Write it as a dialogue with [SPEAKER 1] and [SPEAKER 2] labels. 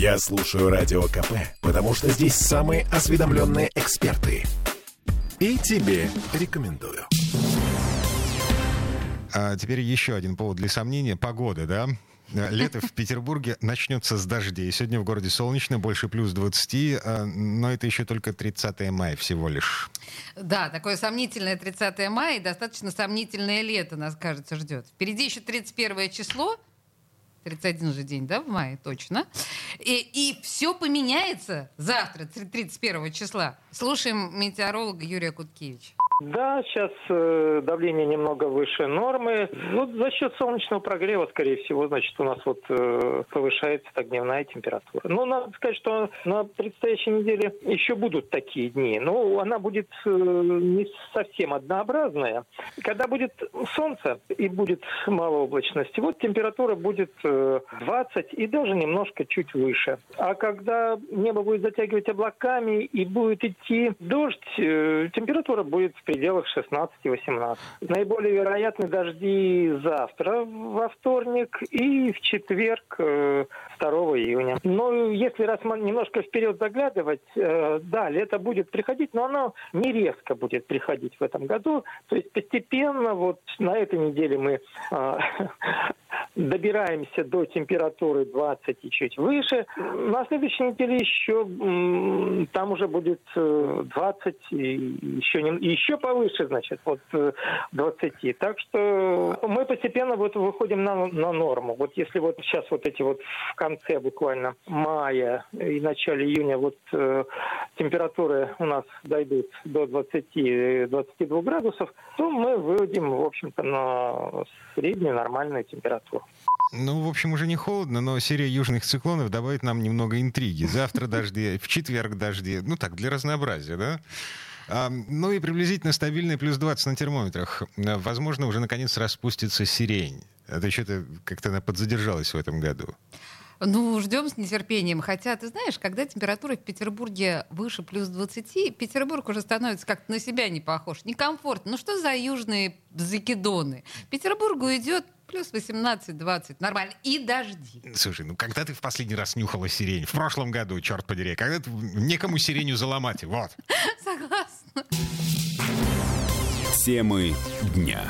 [SPEAKER 1] Я слушаю Радио КП, потому что здесь самые осведомленные эксперты. И тебе рекомендую.
[SPEAKER 2] А теперь еще один повод для сомнения. Погода, да? Лето в Петербурге начнется с дождей. Сегодня в городе солнечно, больше плюс 20, а, но это еще только 30 мая всего лишь.
[SPEAKER 3] Да, такое сомнительное 30 мая и достаточно сомнительное лето нас, кажется, ждет. Впереди еще 31 число, 31 же день, да, в мае, точно. И, и все поменяется завтра, 31 числа. Слушаем метеоролога Юрия Куткевича.
[SPEAKER 4] Да, сейчас э, давление немного выше нормы. Вот за счет солнечного прогрева, скорее всего, значит, у нас вот э, повышается так дневная температура. Ну, надо сказать, что на предстоящей неделе еще будут такие дни. Но она будет э, не совсем однообразная. Когда будет солнце и будет мало облачности, вот температура будет э, 20 и даже немножко чуть выше. А когда небо будет затягивать облаками и будет идти дождь, э, температура будет в пределах 16-18. Наиболее вероятны дожди завтра, во вторник, и в четверг, 2 э, июня. Но если раз немножко вперед заглядывать, э, да, лето будет приходить, но оно не резко будет приходить в этом году. То есть постепенно, вот на этой неделе мы э, добираемся до температуры 20 и чуть выше. На следующей неделе еще там уже будет 20 и еще, не, еще повыше, значит, вот 20. Э, так что мы постепенно вот выходим на, на норму. Вот если вот сейчас вот эти вот в конце буквально мая и начале июня вот э, температуры у нас дойдут до 20-22 градусов, то мы выйдем, в общем-то, на среднюю нормальную температуру.
[SPEAKER 2] Ну, в общем, уже не холодно, но серия южных циклонов добавит нам немного интриги. Завтра дожди, в четверг дожди. Ну так, для разнообразия, да? А, ну и приблизительно стабильный плюс 20 на термометрах. Возможно, уже наконец распустится сирень. Это что-то как-то она подзадержалась в этом году.
[SPEAKER 3] Ну, ждем с нетерпением. Хотя, ты знаешь, когда температура в Петербурге выше плюс 20, Петербург уже становится как-то на себя не похож. Некомфортно. Ну что за южные закидоны? Петербургу идет плюс 18-20. Нормально. И дожди.
[SPEAKER 2] Слушай, ну когда ты в последний раз нюхала сирень? В прошлом году, черт подери. Когда ты некому сиренью заломать. Вот.
[SPEAKER 3] Согласна.
[SPEAKER 1] Темы дня.